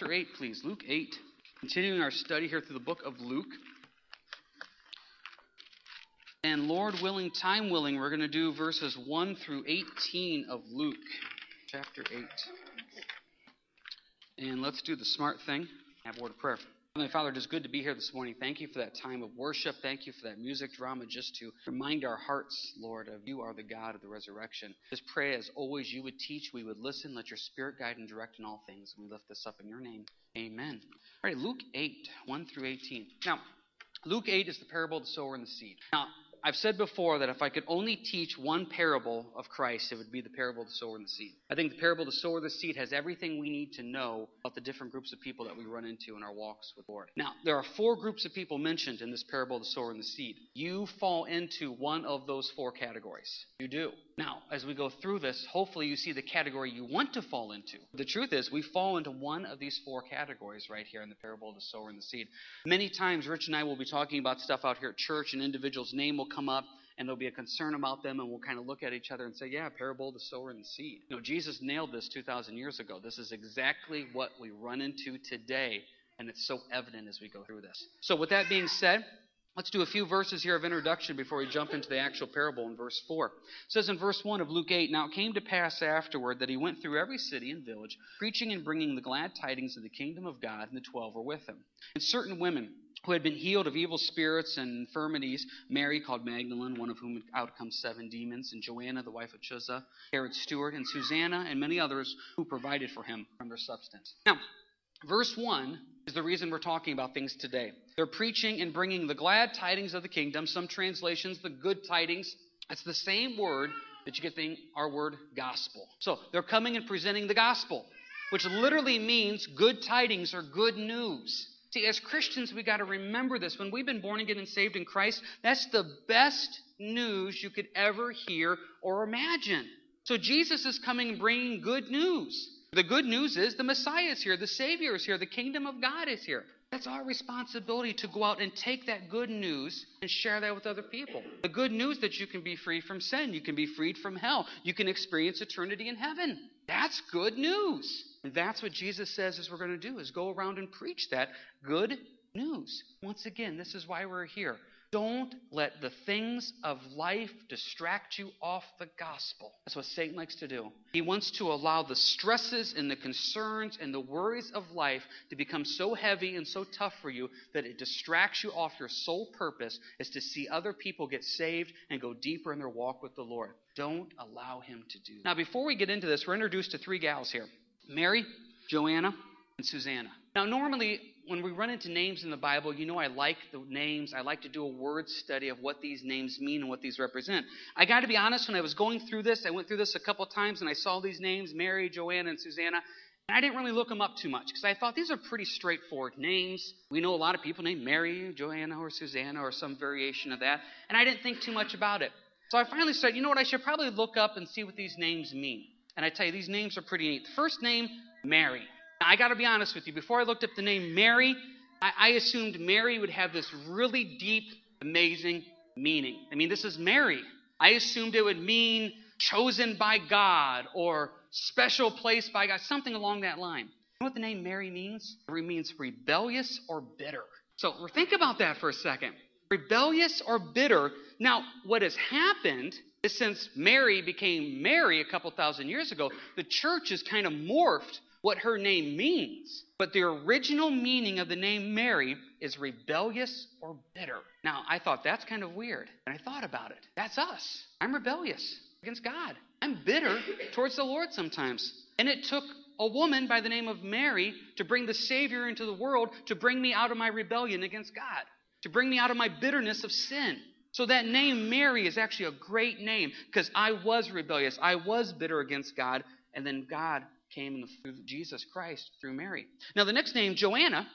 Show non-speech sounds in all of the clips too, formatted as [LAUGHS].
chapter 8, please. Luke 8. Continuing our study here through the book of Luke. And Lord willing, time willing, we're going to do verses 1 through 18 of Luke, chapter 8. And let's do the smart thing. Have a word of prayer. Heavenly Father, it is good to be here this morning. Thank you for that time of worship. Thank you for that music drama, just to remind our hearts, Lord, of you are the God of the resurrection. Just pray as always you would teach, we would listen. Let your spirit guide and direct in all things. We lift this up in your name. Amen. All right, Luke 8, 1 through 18. Now, Luke 8 is the parable of the sower and the seed. Now, I've said before that if I could only teach one parable of Christ, it would be the parable of the sower and the seed. I think the parable of the sower and the seed has everything we need to know about the different groups of people that we run into in our walks with the Lord. Now, there are four groups of people mentioned in this parable of the sower and the seed. You fall into one of those four categories. You do. Now, as we go through this, hopefully you see the category you want to fall into. The truth is, we fall into one of these four categories right here in the parable of the sower and the seed. Many times, Rich and I will be talking about stuff out here at church, and individuals' name will come up, and there'll be a concern about them, and we'll kind of look at each other and say, Yeah, parable of the sower and the seed. You know, Jesus nailed this 2,000 years ago. This is exactly what we run into today, and it's so evident as we go through this. So, with that being said, Let's do a few verses here of introduction before we jump into the actual parable in verse 4. It says in verse 1 of Luke 8 Now it came to pass afterward that he went through every city and village, preaching and bringing the glad tidings of the kingdom of God, and the twelve were with him. And certain women who had been healed of evil spirits and infirmities, Mary called Magdalene, one of whom had outcome seven demons, and Joanna, the wife of Chuza, Herod's steward, and Susanna, and many others who provided for him from their substance. Now, Verse 1 is the reason we're talking about things today. They're preaching and bringing the glad tidings of the kingdom, some translations, the good tidings. It's the same word that you get the, our word gospel. So they're coming and presenting the gospel, which literally means good tidings or good news. See, as Christians, we got to remember this. When we've been born again and saved in Christ, that's the best news you could ever hear or imagine. So Jesus is coming bringing good news. The good news is the Messiah is here, the Savior is here, the kingdom of God is here. That's our responsibility to go out and take that good news and share that with other people. The good news that you can be free from sin, you can be freed from hell, you can experience eternity in heaven. That's good news. And that's what Jesus says is we're going to do is go around and preach that good news. Once again, this is why we're here. Don't let the things of life distract you off the gospel. That's what Satan likes to do. He wants to allow the stresses and the concerns and the worries of life to become so heavy and so tough for you that it distracts you off your sole purpose is to see other people get saved and go deeper in their walk with the Lord. Don't allow him to do that. Now, before we get into this, we're introduced to three gals here Mary, Joanna, and Susanna. Now, normally, when we run into names in the Bible, you know I like the names. I like to do a word study of what these names mean and what these represent. I got to be honest, when I was going through this, I went through this a couple times and I saw these names Mary, Joanna, and Susanna. And I didn't really look them up too much because I thought these are pretty straightforward names. We know a lot of people named Mary, Joanna, or Susanna, or some variation of that. And I didn't think too much about it. So I finally said, you know what, I should probably look up and see what these names mean. And I tell you, these names are pretty neat. The first name, Mary. Now, I got to be honest with you. Before I looked up the name Mary, I, I assumed Mary would have this really deep, amazing meaning. I mean, this is Mary. I assumed it would mean chosen by God or special place by God, something along that line. You know what the name Mary means? It means rebellious or bitter. So think about that for a second. Rebellious or bitter. Now, what has happened since Mary became Mary a couple thousand years ago, the church has kind of morphed what her name means. But the original meaning of the name Mary is rebellious or bitter. Now, I thought that's kind of weird. And I thought about it. That's us. I'm rebellious against God. I'm bitter towards the Lord sometimes. And it took a woman by the name of Mary to bring the Savior into the world to bring me out of my rebellion against God, to bring me out of my bitterness of sin. So that name Mary is actually a great name because I was rebellious. I was bitter against God, and then God came through Jesus Christ through Mary. Now, the next name, Joanna,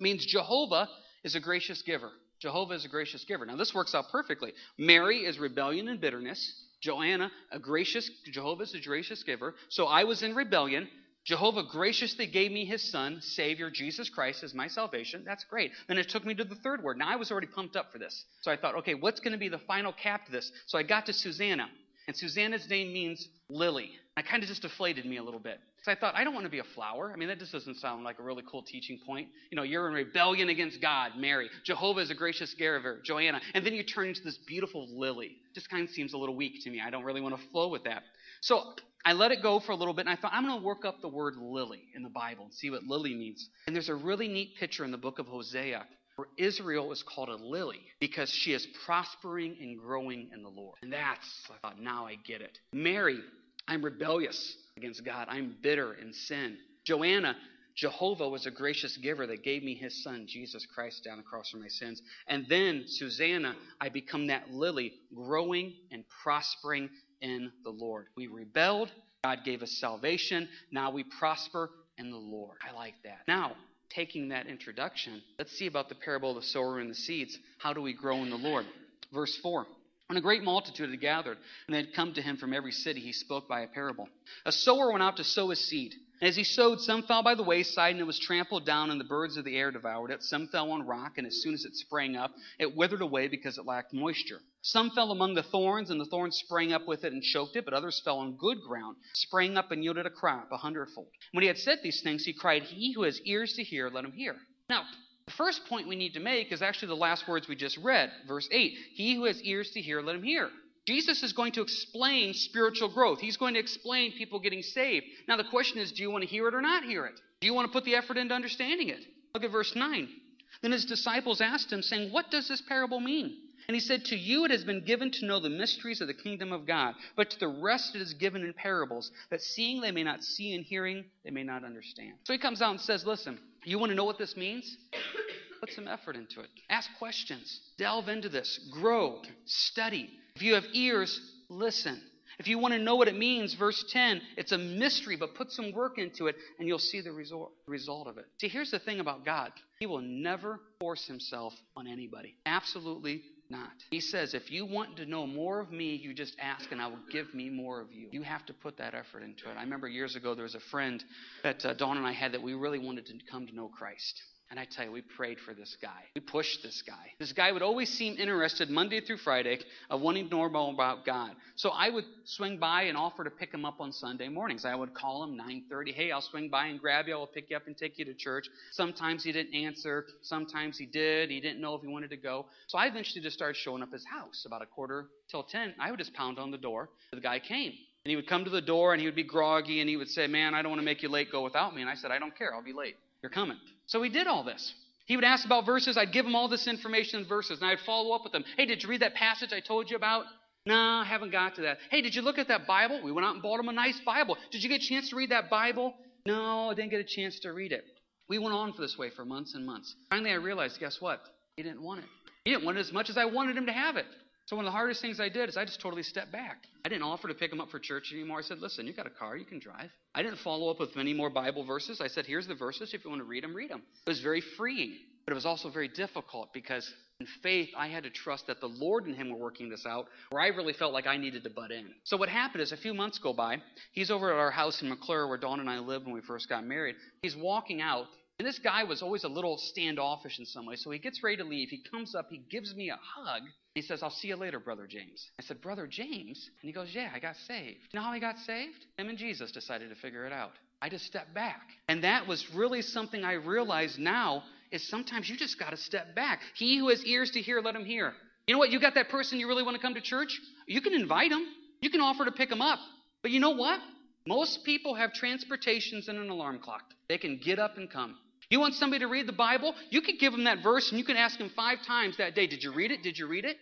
means Jehovah is a gracious giver. Jehovah is a gracious giver. Now, this works out perfectly. Mary is rebellion and bitterness. Joanna, a gracious, Jehovah is a gracious giver. So I was in rebellion. Jehovah graciously gave me his son, Savior, Jesus Christ, as my salvation. That's great. Then it took me to the third word. Now I was already pumped up for this. So I thought, okay, what's going to be the final cap to this? So I got to Susanna. And Susanna's name means lily. That kind of just deflated me a little bit. So I thought, I don't want to be a flower. I mean, that just doesn't sound like a really cool teaching point. You know, you're in rebellion against God, Mary. Jehovah is a gracious giver, Joanna. And then you turn into this beautiful lily. Just kind of seems a little weak to me. I don't really want to flow with that. So I let it go for a little bit, and I thought, I'm going to work up the word lily in the Bible and see what lily means. And there's a really neat picture in the book of Hosea where Israel is called a lily because she is prospering and growing in the Lord. And that's, I thought, now I get it. Mary, I'm rebellious against God. I'm bitter in sin. Joanna, Jehovah was a gracious giver that gave me his son, Jesus Christ, down the cross for my sins. And then, Susanna, I become that lily, growing and prospering in the Lord. We rebelled. God gave us salvation. Now we prosper in the Lord. I like that. Now, taking that introduction, let's see about the parable of the sower and the seeds. How do we grow in the Lord? Verse 4. When a great multitude had gathered, and they had come to him from every city, he spoke by a parable. A sower went out to sow his seed. As he sowed, some fell by the wayside, and it was trampled down, and the birds of the air devoured it. Some fell on rock, and as soon as it sprang up, it withered away because it lacked moisture. Some fell among the thorns, and the thorns sprang up with it and choked it, but others fell on good ground, sprang up and yielded a crop a hundredfold. When he had said these things, he cried, He who has ears to hear, let him hear. Now, the first point we need to make is actually the last words we just read, verse 8. He who has ears to hear, let him hear. Jesus is going to explain spiritual growth. He's going to explain people getting saved. Now, the question is do you want to hear it or not hear it? Do you want to put the effort into understanding it? Look at verse 9. Then his disciples asked him, saying, What does this parable mean? And he said, To you it has been given to know the mysteries of the kingdom of God, but to the rest it is given in parables, that seeing they may not see, and hearing they may not understand. So he comes out and says, Listen, you want to know what this means? Put some effort into it. Ask questions. Delve into this. Grow. Study. If you have ears, listen. If you want to know what it means, verse 10, it's a mystery, but put some work into it and you'll see the result, result of it. See, here's the thing about God He will never force Himself on anybody. Absolutely not. He says, if you want to know more of me, you just ask and I will give me more of you. You have to put that effort into it. I remember years ago there was a friend that uh, Dawn and I had that we really wanted to come to know Christ. And I tell you, we prayed for this guy. We pushed this guy. This guy would always seem interested Monday through Friday of wanting to know more about God. So I would swing by and offer to pick him up on Sunday mornings. I would call him 9:30. Hey, I'll swing by and grab you. I'll pick you up and take you to church. Sometimes he didn't answer. Sometimes he did. He didn't know if he wanted to go. So I eventually just started showing up at his house about a quarter till 10. I would just pound on the door. The guy came. And he would come to the door and he would be groggy and he would say, Man, I don't want to make you late. Go without me. And I said, I don't care. I'll be late. You're coming. So he did all this. He would ask about verses. I'd give him all this information in verses, and I'd follow up with him. Hey, did you read that passage I told you about? No, I haven't got to that. Hey, did you look at that Bible? We went out and bought him a nice Bible. Did you get a chance to read that Bible? No, I didn't get a chance to read it. We went on for this way for months and months. Finally, I realized, guess what? He didn't want it. He didn't want it as much as I wanted him to have it. So one of the hardest things I did is I just totally stepped back. I didn't offer to pick him up for church anymore. I said, listen, you got a car, you can drive. I didn't follow up with many more Bible verses. I said, here's the verses. If you want to read them, read them. It was very freeing, but it was also very difficult because in faith, I had to trust that the Lord and Him were working this out, where I really felt like I needed to butt in. So what happened is a few months go by. He's over at our house in McClure, where Dawn and I lived when we first got married. He's walking out, and this guy was always a little standoffish in some way. So he gets ready to leave. He comes up, he gives me a hug. He says, I'll see you later, Brother James. I said, Brother James? And he goes, Yeah, I got saved. You know how he got saved? Him and Jesus decided to figure it out. I just stepped back. And that was really something I realize now is sometimes you just got to step back. He who has ears to hear, let him hear. You know what? You got that person you really want to come to church? You can invite them. You can offer to pick them up. But you know what? Most people have transportations and an alarm clock. They can get up and come. You want somebody to read the Bible? You could give them that verse and you can ask them five times that day, Did you read it? Did you read it?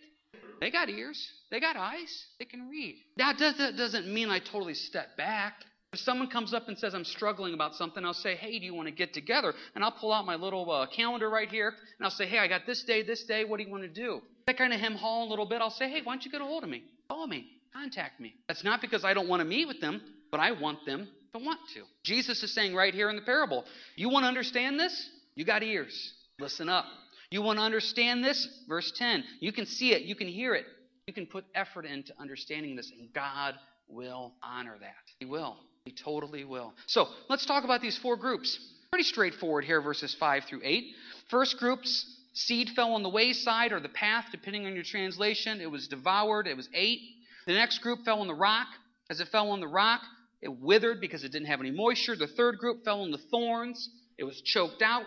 They got ears. They got eyes. They can read. That doesn't mean I totally step back. If someone comes up and says, I'm struggling about something, I'll say, Hey, do you want to get together? And I'll pull out my little uh, calendar right here and I'll say, Hey, I got this day, this day. What do you want to do? That kind of hem haul a little bit. I'll say, Hey, why don't you get a hold of me? Call me. Contact me. That's not because I don't want to meet with them, but I want them to want to. Jesus is saying right here in the parable, You want to understand this? You got ears. Listen up. You want to understand this? Verse 10. You can see it. You can hear it. You can put effort into understanding this, and God will honor that. He will. He totally will. So let's talk about these four groups. Pretty straightforward here, verses 5 through 8. First group's seed fell on the wayside or the path, depending on your translation. It was devoured, it was ate. The next group fell on the rock. As it fell on the rock, it withered because it didn't have any moisture. The third group fell in the thorns, it was choked out.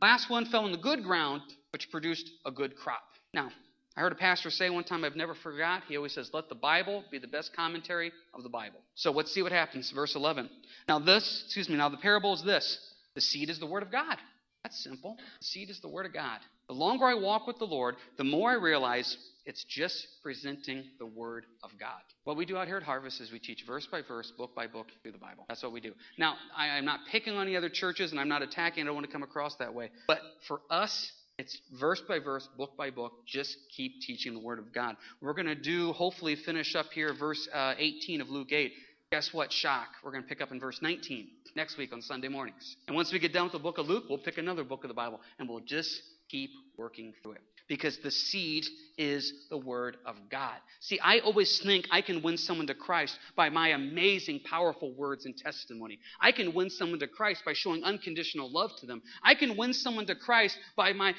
Last one fell in the good ground, which produced a good crop. Now, I heard a pastor say one time, I've never forgot, he always says, let the Bible be the best commentary of the Bible. So let's see what happens. Verse 11. Now, this, excuse me, now the parable is this the seed is the Word of God. That's simple. The seed is the Word of God. The longer I walk with the Lord, the more I realize it's just presenting the Word of God. What we do out here at Harvest is we teach verse by verse, book by book through the Bible. That's what we do. Now, I, am not picking on the other churches and I'm not attacking. I don't want to come across that way. But for us, it's verse by verse, book by book. Just keep teaching the Word of God. We're going to do, hopefully, finish up here, verse uh, 18 of Luke 8. Guess what? Shock. We're going to pick up in verse 19 next week on Sunday mornings. And once we get done with the book of Luke, we'll pick another book of the Bible and we'll just keep working through it. Because the seed is the Word of God. See, I always think I can win someone to Christ by my amazing, powerful words and testimony. I can win someone to Christ by showing unconditional love to them. I can win someone to Christ by my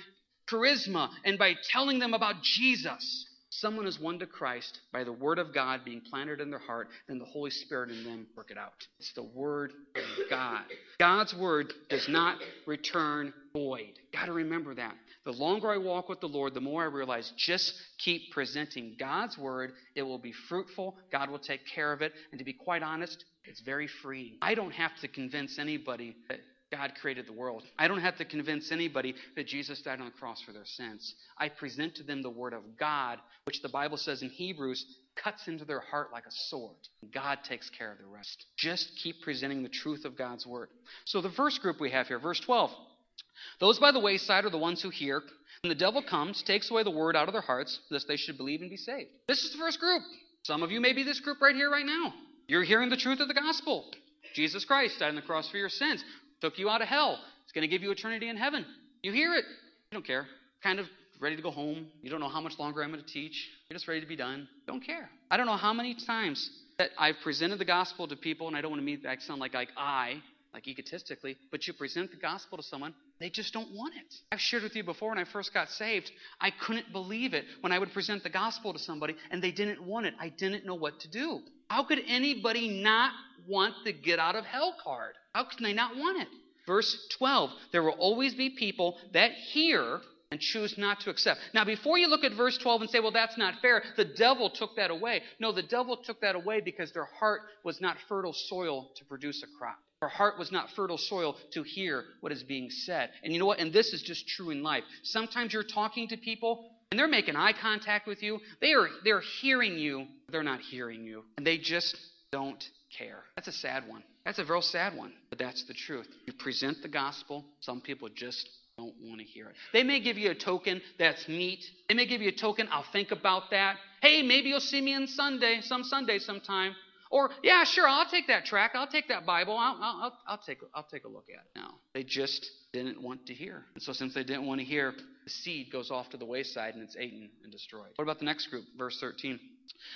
charisma and by telling them about Jesus. Someone is won to Christ by the Word of God being planted in their heart, and the Holy Spirit in them work it out. It's the Word of God. God's Word does not return void. Got to remember that. The longer I walk with the Lord, the more I realize just keep presenting God's Word. It will be fruitful. God will take care of it. And to be quite honest, it's very freeing. I don't have to convince anybody that God created the world. I don't have to convince anybody that Jesus died on the cross for their sins. I present to them the Word of God, which the Bible says in Hebrews cuts into their heart like a sword. God takes care of the rest. Just keep presenting the truth of God's Word. So, the first group we have here, verse 12. Those by the wayside are the ones who hear, and the devil comes, takes away the Word out of their hearts, lest they should believe and be saved. This is the first group. Some of you may be this group right here, right now. You're hearing the truth of the gospel. Jesus Christ died on the cross for your sins took you out of hell. It's going to give you eternity in heaven. You hear it. You don't care. Kind of ready to go home. You don't know how much longer I'm going to teach. You're just ready to be done. Don't care. I don't know how many times that I've presented the gospel to people, and I don't want to make that sound like, like I, like egotistically, but you present the gospel to someone, they just don't want it. I've shared with you before when I first got saved, I couldn't believe it when I would present the gospel to somebody and they didn't want it. I didn't know what to do. How could anybody not want the get out of hell card? How can they not want it? Verse 12 There will always be people that hear and choose not to accept. Now, before you look at verse 12 and say, well, that's not fair, the devil took that away. No, the devil took that away because their heart was not fertile soil to produce a crop. Their heart was not fertile soil to hear what is being said. And you know what? And this is just true in life. Sometimes you're talking to people and they're making eye contact with you. They are they're hearing you, they're not hearing you. And they just don't care. That's a sad one. That's a real sad one, but that's the truth. You present the gospel, some people just don't want to hear it. They may give you a token that's neat. They may give you a token, I'll think about that. Hey, maybe you'll see me on Sunday, some Sunday sometime. Or, yeah, sure, I'll take that track. I'll take that Bible. I'll, I'll, I'll, take, I'll take a look at it. No, they just didn't want to hear. And so, since they didn't want to hear, the seed goes off to the wayside and it's eaten and destroyed. What about the next group? Verse 13.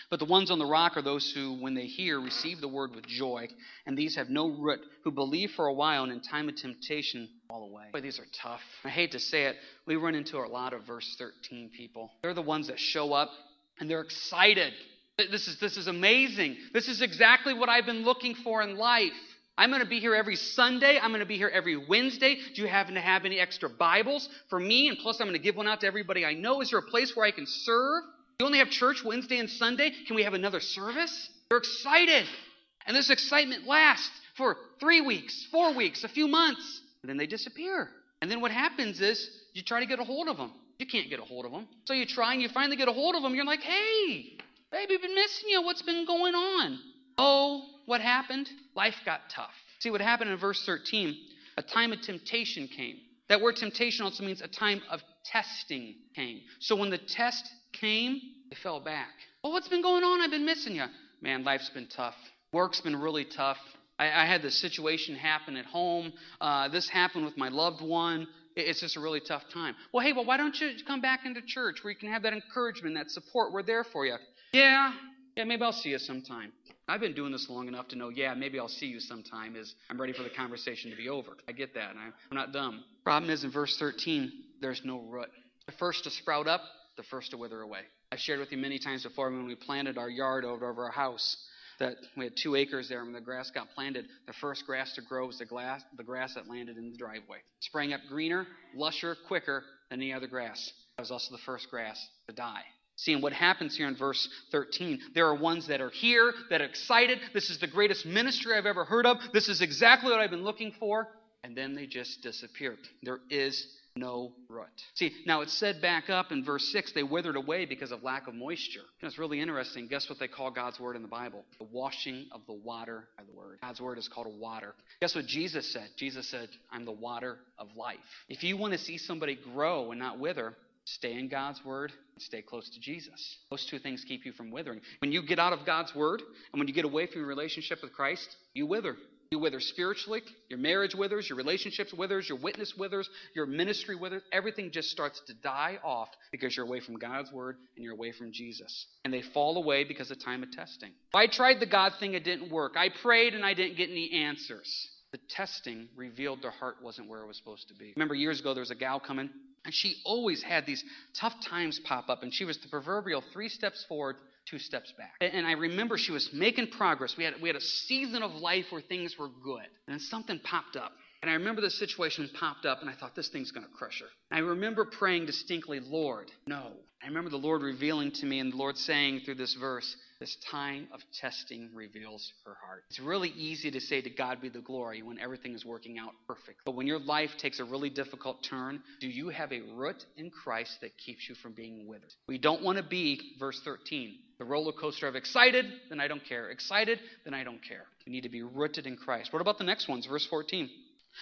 But the ones on the rock are those who, when they hear, receive the word with joy, and these have no root, who believe for a while and in time of temptation fall away. Boy, these are tough. I hate to say it, we run into a lot of verse 13 people. They're the ones that show up and they're excited. This is, this is amazing. This is exactly what I've been looking for in life. I'm going to be here every Sunday. I'm going to be here every Wednesday. Do you happen to have any extra Bibles for me? And plus, I'm going to give one out to everybody I know. Is there a place where I can serve? You only have church Wednesday and Sunday. Can we have another service? They're excited. And this excitement lasts for three weeks, four weeks, a few months. And then they disappear. And then what happens is you try to get a hold of them. You can't get a hold of them. So you try and you finally get a hold of them. You're like, hey, baby, been missing you. What's been going on? Oh, what happened? Life got tough. See what happened in verse 13? A time of temptation came. That word temptation also means a time of testing came. So when the test came, they fell back. Well, what's been going on? I've been missing you. Man, life's been tough. Work's been really tough. I, I had this situation happen at home. Uh, this happened with my loved one. It's just a really tough time. Well, hey, well, why don't you come back into church where you can have that encouragement, that support? We're there for you. Yeah, yeah, maybe I'll see you sometime. I've been doing this long enough to know, yeah, maybe I'll see you sometime as I'm ready for the conversation to be over. I get that, and I'm not dumb. Problem is, in verse 13, there's no root. The first to sprout up, the first to wither away. I've shared with you many times before when we planted our yard over, over our house. that we had two acres there when the grass got planted. The first grass to grow was the, glass, the grass that landed in the driveway. Sprang up greener, lusher, quicker than any other grass. That was also the first grass to die. Seeing what happens here in verse 13. There are ones that are here, that are excited. This is the greatest ministry I've ever heard of. This is exactly what I've been looking for. And then they just disappear. There is no root. See, now it's said back up in verse 6 they withered away because of lack of moisture. And it's really interesting. Guess what they call God's word in the Bible? The washing of the water by the word. God's word is called water. Guess what Jesus said? Jesus said, I'm the water of life. If you want to see somebody grow and not wither, stay in God's word and stay close to Jesus. Those two things keep you from withering. When you get out of God's word and when you get away from your relationship with Christ, you wither. You wither spiritually, your marriage withers, your relationships withers, your witness withers, your ministry withers. Everything just starts to die off because you're away from God's word and you're away from Jesus. And they fall away because of time of testing. I tried the God thing, it didn't work. I prayed and I didn't get any answers. The testing revealed their heart wasn't where it was supposed to be. Remember, years ago, there was a gal coming, and she always had these tough times pop up, and she was the proverbial three steps forward, two steps back. And I remember she was making progress. We had, we had a season of life where things were good. And then something popped up. And I remember the situation popped up, and I thought, this thing's going to crush her. And I remember praying distinctly, Lord, no. I remember the Lord revealing to me, and the Lord saying through this verse, this time of testing reveals her heart. It's really easy to say to God be the glory when everything is working out perfect. But when your life takes a really difficult turn, do you have a root in Christ that keeps you from being withered? We don't want to be, verse 13, the roller coaster of excited, then I don't care. Excited, then I don't care. We need to be rooted in Christ. What about the next ones? Verse 14.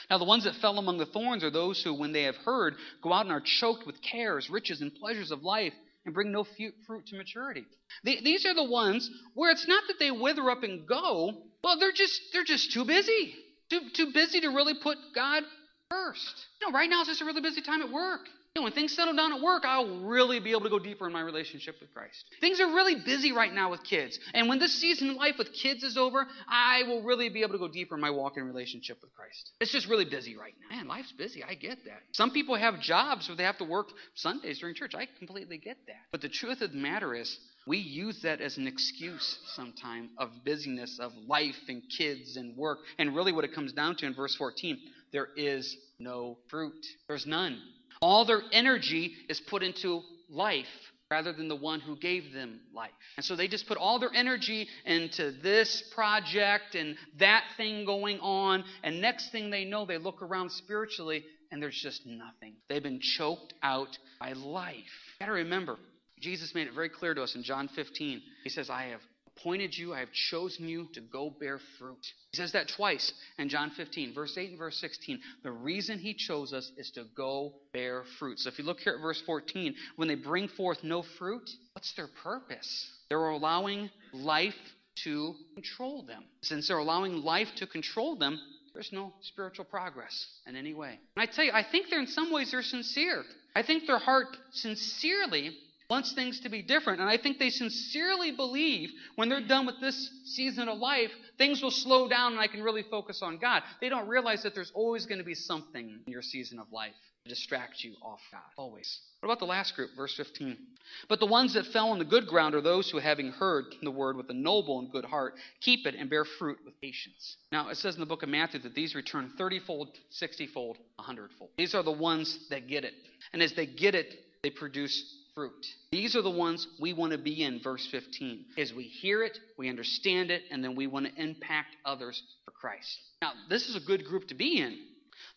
Now, the ones that fell among the thorns are those who, when they have heard, go out and are choked with cares, riches, and pleasures of life and bring no fruit to maturity. These are the ones where it's not that they wither up and go. Well, they're just they're just too busy, too too busy to really put God first. You know, right now is just a really busy time at work. When things settle down at work, I'll really be able to go deeper in my relationship with Christ. Things are really busy right now with kids. And when this season of life with kids is over, I will really be able to go deeper in my walk in relationship with Christ. It's just really busy right now. Man, life's busy. I get that. Some people have jobs where they have to work Sundays during church. I completely get that. But the truth of the matter is, we use that as an excuse sometime of busyness of life and kids and work. And really, what it comes down to in verse 14, there is no fruit. There's none. All their energy is put into life rather than the one who gave them life. And so they just put all their energy into this project and that thing going on. And next thing they know, they look around spiritually and there's just nothing. They've been choked out by life. You gotta remember, Jesus made it very clear to us in John 15. He says, I have appointed you, I have chosen you to go bear fruit. He says that twice in John 15, verse 8 and verse 16. The reason he chose us is to go bear fruit. So if you look here at verse 14, when they bring forth no fruit, what's their purpose? They're allowing life to control them. Since they're allowing life to control them, there's no spiritual progress in any way. And I tell you, I think they're in some ways they're sincere. I think their heart sincerely wants things to be different. And I think they sincerely believe when they're done with this season of life, things will slow down and I can really focus on God. They don't realize that there's always going to be something in your season of life to distract you off God. Always. What about the last group, verse 15? But the ones that fell on the good ground are those who, having heard the word with a noble and good heart, keep it and bear fruit with patience. Now, it says in the book of Matthew that these return 30 fold, 60 fold, 100 fold. These are the ones that get it. And as they get it, they produce fruit. These are the ones we want to be in, verse 15. As we hear it, we understand it, and then we want to impact others for Christ. Now, this is a good group to be in.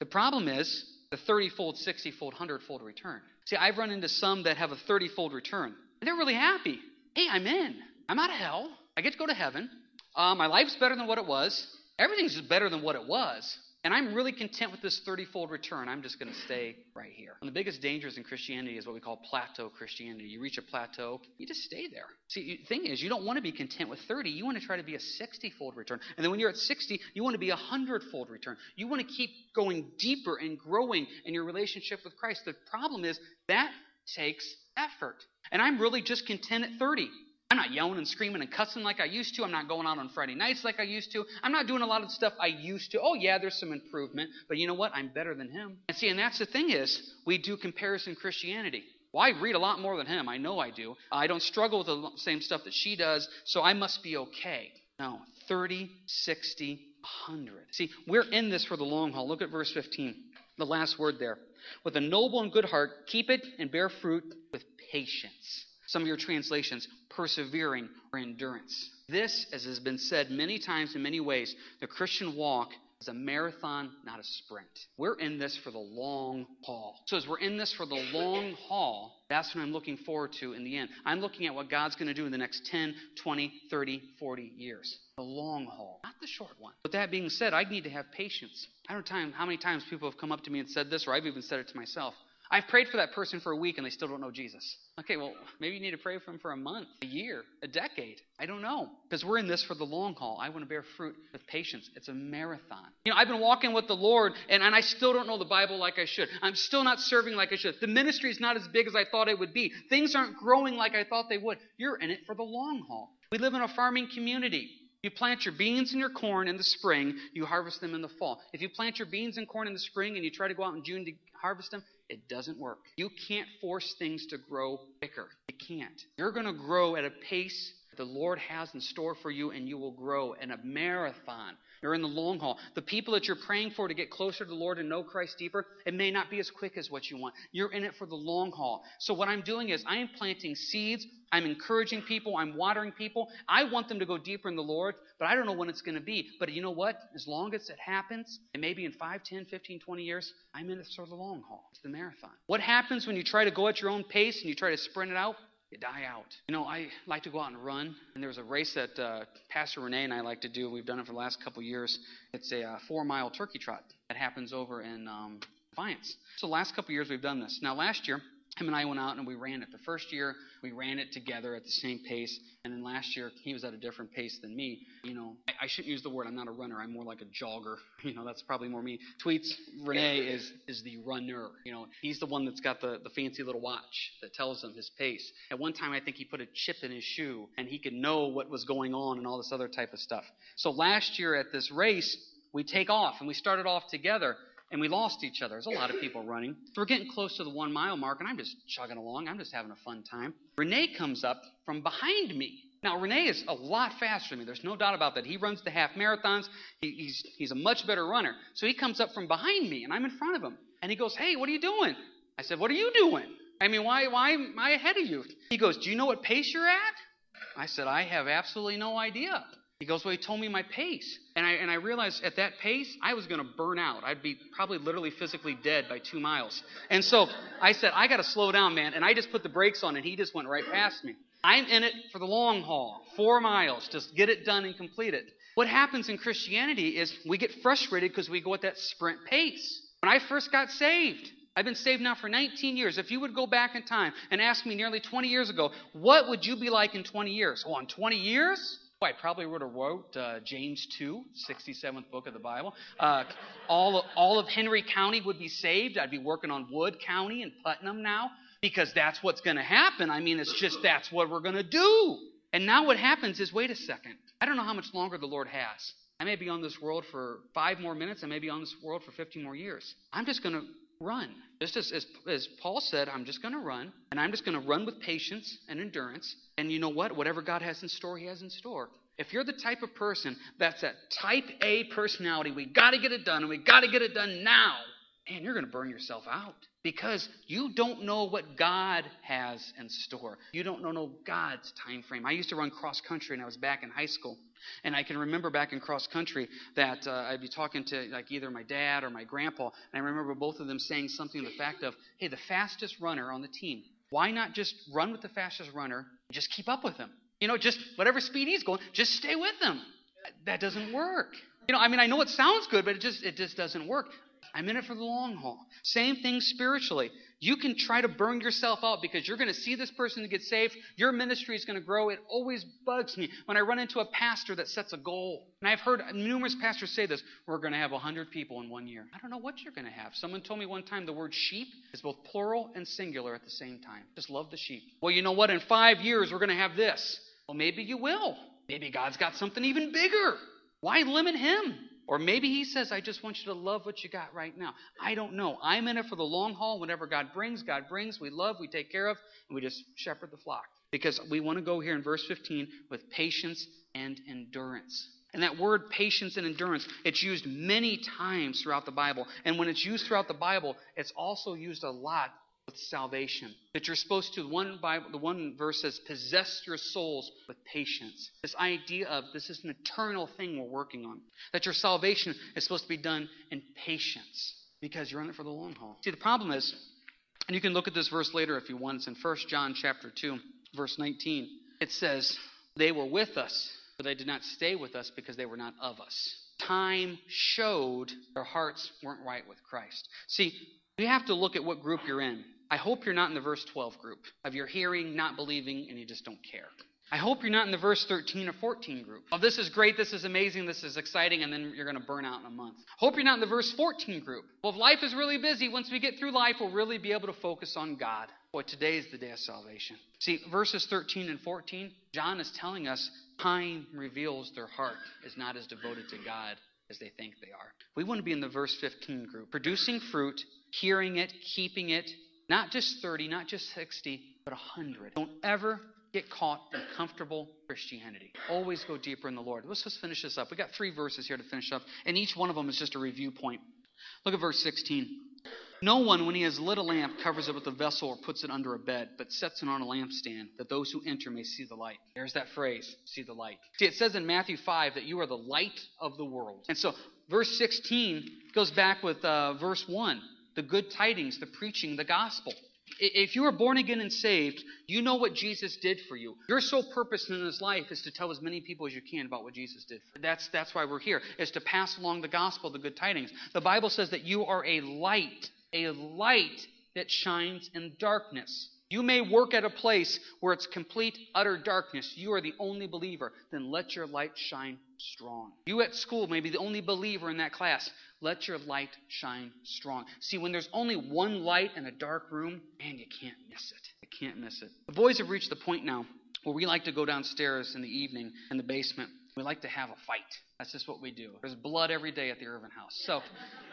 The problem is the 30 fold, 60 fold, 100 fold return. See, I've run into some that have a 30 fold return, and they're really happy. Hey, I'm in. I'm out of hell. I get to go to heaven. Uh, my life's better than what it was. Everything's better than what it was. And I'm really content with this 30 fold return. I'm just going to stay right here. And the biggest dangers in Christianity is what we call plateau Christianity. You reach a plateau, you just stay there. See, the thing is, you don't want to be content with 30. You want to try to be a 60 fold return. And then when you're at 60, you want to be a 100 fold return. You want to keep going deeper and growing in your relationship with Christ. The problem is that takes effort. And I'm really just content at 30. I'm not yelling and screaming and cussing like I used to. I'm not going out on Friday nights like I used to. I'm not doing a lot of stuff I used to. Oh, yeah, there's some improvement, but you know what? I'm better than him. And see, and that's the thing is, we do comparison Christianity. Well, I read a lot more than him. I know I do. I don't struggle with the same stuff that she does, so I must be okay. No, 30, 60, 100. See, we're in this for the long haul. Look at verse 15, the last word there. With a noble and good heart, keep it and bear fruit with patience. Some of your translations, persevering or endurance. This, as has been said many times in many ways, the Christian walk is a marathon, not a sprint. We're in this for the long haul. So, as we're in this for the long haul, that's what I'm looking forward to in the end. I'm looking at what God's going to do in the next 10, 20, 30, 40 years. The long haul, not the short one. With that being said, I need to have patience. I don't know how many times people have come up to me and said this, or I've even said it to myself. I've prayed for that person for a week and they still don't know Jesus. Okay, well, maybe you need to pray for them for a month, a year, a decade. I don't know. Because we're in this for the long haul. I want to bear fruit with patience. It's a marathon. You know, I've been walking with the Lord and, and I still don't know the Bible like I should. I'm still not serving like I should. The ministry is not as big as I thought it would be. Things aren't growing like I thought they would. You're in it for the long haul. We live in a farming community. You plant your beans and your corn in the spring, you harvest them in the fall. If you plant your beans and corn in the spring and you try to go out in June to harvest them, it doesn't work. You can't force things to grow quicker. You can't. You're going to grow at a pace the Lord has in store for you, and you will grow in a marathon. You're in the long haul. The people that you're praying for to get closer to the Lord and know Christ deeper, it may not be as quick as what you want. You're in it for the long haul. So, what I'm doing is I am planting seeds. I'm encouraging people. I'm watering people. I want them to go deeper in the Lord, but I don't know when it's going to be. But you know what? As long as it happens, and maybe in 5, 10, 15, 20 years, I'm in it for the long haul. It's the marathon. What happens when you try to go at your own pace and you try to sprint it out? You die out. You know, I like to go out and run, and there was a race that uh, Pastor Renee and I like to do. We've done it for the last couple years. It's a uh, four-mile turkey trot that happens over in um, Defiance. So the last couple years we've done this. Now last year him and I went out and we ran it. The first year we ran it together at the same pace, and then last year he was at a different pace than me. You know, I, I shouldn't use the word. I'm not a runner. I'm more like a jogger. [LAUGHS] You know, that's probably more me. Tweets Renee is is the runner. You know, he's the one that's got the the fancy little watch that tells him his pace. At one time, I think he put a chip in his shoe and he could know what was going on and all this other type of stuff. So last year at this race, we take off and we started off together and we lost each other. There's a lot of people running. So we're getting close to the one mile mark, and I'm just chugging along. I'm just having a fun time. Renee comes up from behind me. Now, Renee is a lot faster than me. There's no doubt about that. He runs the half marathons. He, he's, he's a much better runner. So he comes up from behind me, and I'm in front of him. And he goes, Hey, what are you doing? I said, What are you doing? I mean, why, why am I ahead of you? He goes, Do you know what pace you're at? I said, I have absolutely no idea. He goes, Well, he told me my pace. And I, and I realized at that pace, I was going to burn out. I'd be probably literally physically dead by two miles. And so I said, I got to slow down, man. And I just put the brakes on, and he just went right past me. I'm in it for the long haul, four miles, just get it done and complete it. What happens in Christianity is we get frustrated because we go at that sprint pace. When I first got saved, I've been saved now for 19 years. If you would go back in time and ask me nearly 20 years ago, what would you be like in 20 years? Oh, in 20 years? I probably would have wrote uh, James 2, 67th book of the Bible. Uh, all, of, all of Henry County would be saved. I'd be working on Wood County and Putnam now because that's what's going to happen. I mean, it's just that's what we're going to do. And now what happens is wait a second. I don't know how much longer the Lord has. I may be on this world for five more minutes. I may be on this world for 15 more years. I'm just going to run. Just as, as, as Paul said, I'm just going to run, and I'm just going to run with patience and endurance. And you know what? Whatever God has in store, He has in store. If you're the type of person that's a type A personality, we got to get it done, and we got to get it done now, man, you're going to burn yourself out because you don't know what God has in store. You don't know no God's time frame. I used to run cross country, and I was back in high school. And I can remember back in cross country that uh, I'd be talking to like either my dad or my grandpa, and I remember both of them saying something to the fact of, "Hey, the fastest runner on the team, why not just run with the fastest runner just keep up with him? You know, just whatever speed he's going, just stay with him." That doesn't work. You know, I mean, I know it sounds good, but it just it just doesn't work. I'm in it for the long haul. Same thing spiritually. You can try to burn yourself out because you're going to see this person get saved. Your ministry is going to grow. It always bugs me when I run into a pastor that sets a goal. And I've heard numerous pastors say this we're going to have 100 people in one year. I don't know what you're going to have. Someone told me one time the word sheep is both plural and singular at the same time. Just love the sheep. Well, you know what? In five years, we're going to have this. Well, maybe you will. Maybe God's got something even bigger. Why limit Him? Or maybe he says, I just want you to love what you got right now. I don't know. I'm in it for the long haul. Whenever God brings, God brings. We love, we take care of, and we just shepherd the flock. because we want to go here in verse 15 with patience and endurance. And that word patience and endurance, it's used many times throughout the Bible. And when it's used throughout the Bible, it's also used a lot with salvation. That you're supposed to, one Bible, the one verse says, possess your souls with patience. This idea of this is an eternal thing we're working on. That your salvation is supposed to be done in patience because you're in it for the long haul. See, the problem is, and you can look at this verse later if you want, it's in 1 John chapter 2, verse 19. It says, They were with us, but they did not stay with us because they were not of us. Time showed their hearts weren't right with Christ. See, you have to look at what group you're in. I hope you're not in the verse 12 group of you're hearing, not believing, and you just don't care. I hope you're not in the verse 13 or 14 group. Oh, this is great, this is amazing, this is exciting, and then you're going to burn out in a month. Hope you're not in the verse 14 group. Well, if life is really busy, once we get through life, we'll really be able to focus on God. Boy, today is the day of salvation. See, verses 13 and 14, John is telling us time reveals their heart is not as devoted to God as they think they are. We want to be in the verse 15 group, producing fruit, hearing it, keeping it, not just 30, not just 60, but 100. Don't ever get caught in comfortable Christianity. Always go deeper in the Lord. Let's just finish this up. We got three verses here to finish up, and each one of them is just a review point. Look at verse 16. No one, when he has lit a lamp, covers it with a vessel or puts it under a bed, but sets it on a lampstand, that those who enter may see the light. There's that phrase, see the light. See, it says in Matthew 5 that you are the light of the world. And so, verse 16 goes back with uh, verse 1 the good tidings, the preaching, the gospel. If you are born again and saved, you know what Jesus did for you. Your sole purpose in this life is to tell as many people as you can about what Jesus did. That's, that's why we're here, is to pass along the gospel, the good tidings. The Bible says that you are a light, a light that shines in darkness. You may work at a place where it's complete, utter darkness. You are the only believer. Then let your light shine strong. You at school may be the only believer in that class. Let your light shine strong. See, when there's only one light in a dark room, man, you can't miss it. You can't miss it. The boys have reached the point now where we like to go downstairs in the evening in the basement. We like to have a fight. That's just what we do. There's blood every day at the Irvin house. So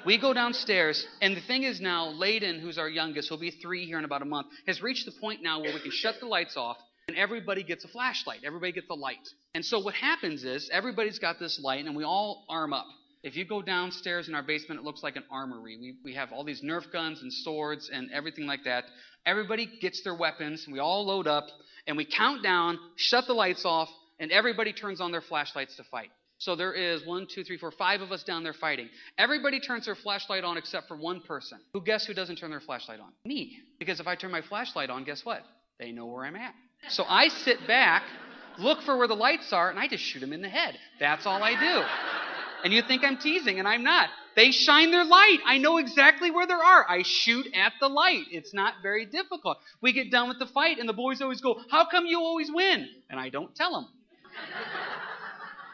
we go downstairs, and the thing is now, Layden, who's our youngest, he'll be three here in about a month, has reached the point now where we can shut the lights off and everybody gets a flashlight. Everybody gets a light. And so what happens is everybody's got this light, and we all arm up. If you go downstairs in our basement, it looks like an armory. We, we have all these Nerf guns and swords and everything like that. Everybody gets their weapons, we all load up, and we count down, shut the lights off, and everybody turns on their flashlights to fight. So there is one, two, three, four, five of us down there fighting. Everybody turns their flashlight on except for one person. Who guess who doesn't turn their flashlight on? Me. Because if I turn my flashlight on, guess what? They know where I'm at. So I sit back, look for where the lights are, and I just shoot them in the head. That's all I do. And you think I'm teasing, and I'm not. They shine their light. I know exactly where they are. I shoot at the light. It's not very difficult. We get done with the fight, and the boys always go, How come you always win? And I don't tell them.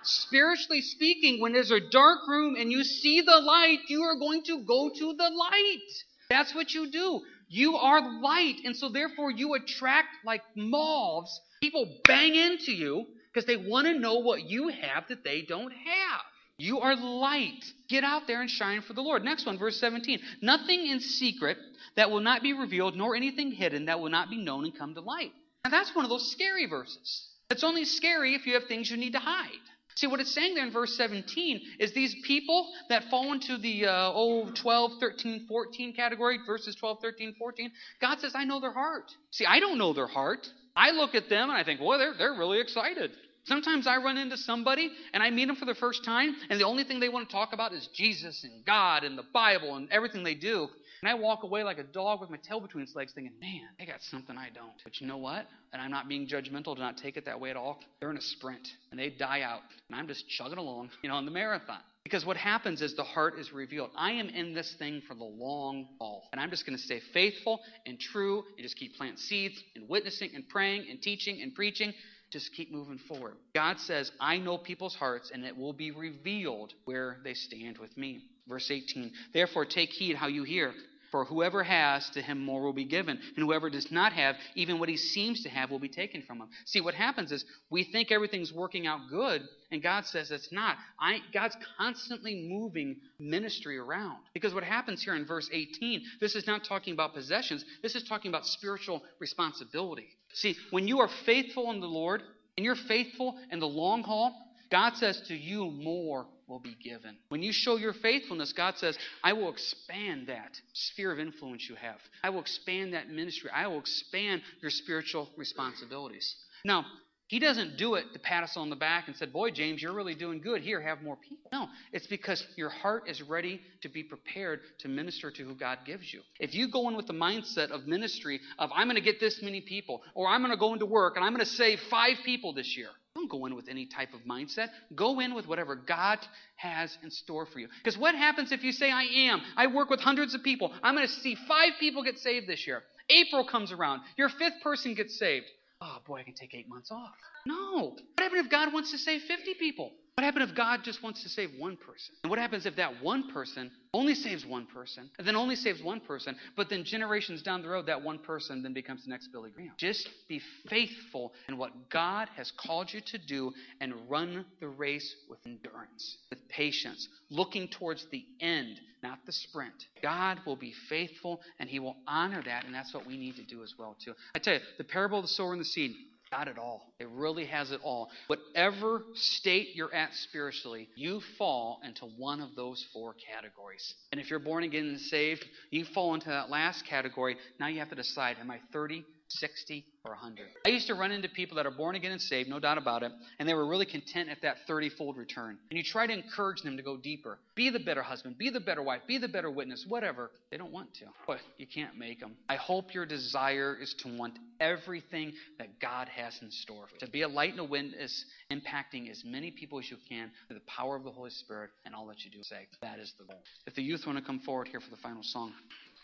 Spiritually speaking, when there's a dark room and you see the light, you are going to go to the light. That's what you do. You are light, and so therefore you attract like moths. People bang into you because they want to know what you have that they don't have. You are light. Get out there and shine for the Lord. Next one, verse 17. Nothing in secret that will not be revealed, nor anything hidden that will not be known and come to light. Now that's one of those scary verses. It's only scary if you have things you need to hide. See, what it's saying there in verse 17 is these people that fall into the uh, oh, 12, 13, 14 category, verses 12, 13, 14, God says, I know their heart. See, I don't know their heart. I look at them and I think, well, they're, they're really excited. Sometimes I run into somebody and I meet them for the first time, and the only thing they want to talk about is Jesus and God and the Bible and everything they do. And I walk away like a dog with my tail between its legs thinking, man, they got something I don't. But you know what? And I'm not being judgmental, do not take it that way at all. They're in a sprint and they die out. And I'm just chugging along, you know, in the marathon. Because what happens is the heart is revealed. I am in this thing for the long haul. And I'm just going to stay faithful and true and just keep planting seeds and witnessing and praying and teaching and preaching just keep moving forward. God says, I know people's hearts, and it will be revealed where they stand with me. Verse 18 Therefore, take heed how you hear. For whoever has, to him more will be given. And whoever does not have, even what he seems to have will be taken from him. See, what happens is we think everything's working out good, and God says it's not. I, God's constantly moving ministry around. Because what happens here in verse 18, this is not talking about possessions, this is talking about spiritual responsibility. See, when you are faithful in the Lord, and you're faithful in the long haul, God says to you, more will be given. When you show your faithfulness, God says, I will expand that sphere of influence you have. I will expand that ministry. I will expand your spiritual responsibilities. Now, he doesn't do it to pat us on the back and say, Boy, James, you're really doing good. Here, have more people. No, it's because your heart is ready to be prepared to minister to who God gives you. If you go in with the mindset of ministry of, I'm going to get this many people, or I'm going to go into work and I'm going to save five people this year, don't go in with any type of mindset. Go in with whatever God has in store for you. Because what happens if you say, I am? I work with hundreds of people. I'm going to see five people get saved this year. April comes around. Your fifth person gets saved oh boy, I can take eight months off. No. What happened if God wants to save 50 people? What happened if God just wants to save one person? And what happens if that one person only saves one person, and then only saves one person, but then generations down the road, that one person then becomes the next Billy Graham? Just be faithful in what God has called you to do and run the race with endurance, with patience, looking towards the end, not the sprint. God will be faithful and He will honor that, and that's what we need to do as well, too. I tell you, the parable of the sower and the seed, Got it all. It really has it all. Whatever state you're at spiritually, you fall into one of those four categories. And if you're born again and saved, you fall into that last category. Now you have to decide am I 30, 60, or 100. I used to run into people that are born again and saved, no doubt about it, and they were really content at that 30 fold return. And you try to encourage them to go deeper. Be the better husband, be the better wife, be the better witness, whatever. They don't want to. But you can't make them. I hope your desire is to want everything that God has in store. To be a light and a witness, impacting as many people as you can through the power of the Holy Spirit, and all that you do say. That is the goal. If the youth want to come forward here for the final song,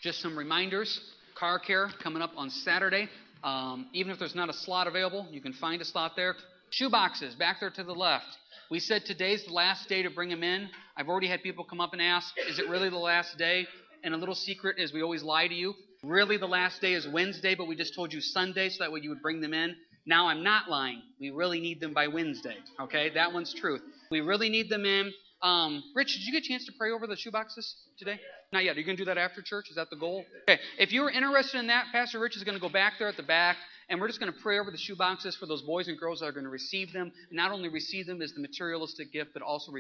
just some reminders. Car care coming up on Saturday. Um, even if there's not a slot available, you can find a slot there. Shoe boxes back there to the left. We said today's the last day to bring them in. I've already had people come up and ask, is it really the last day? And a little secret is we always lie to you. Really, the last day is Wednesday, but we just told you Sunday so that way you would bring them in. Now I'm not lying. We really need them by Wednesday. Okay, that one's truth. We really need them in. Um, Rich, did you get a chance to pray over the shoe boxes today? Not yet. Are you going to do that after church? Is that the goal? Okay. If you're interested in that, Pastor Rich is going to go back there at the back, and we're just going to pray over the shoe boxes for those boys and girls that are going to receive them. not only receive them as the materialistic gift, but also receive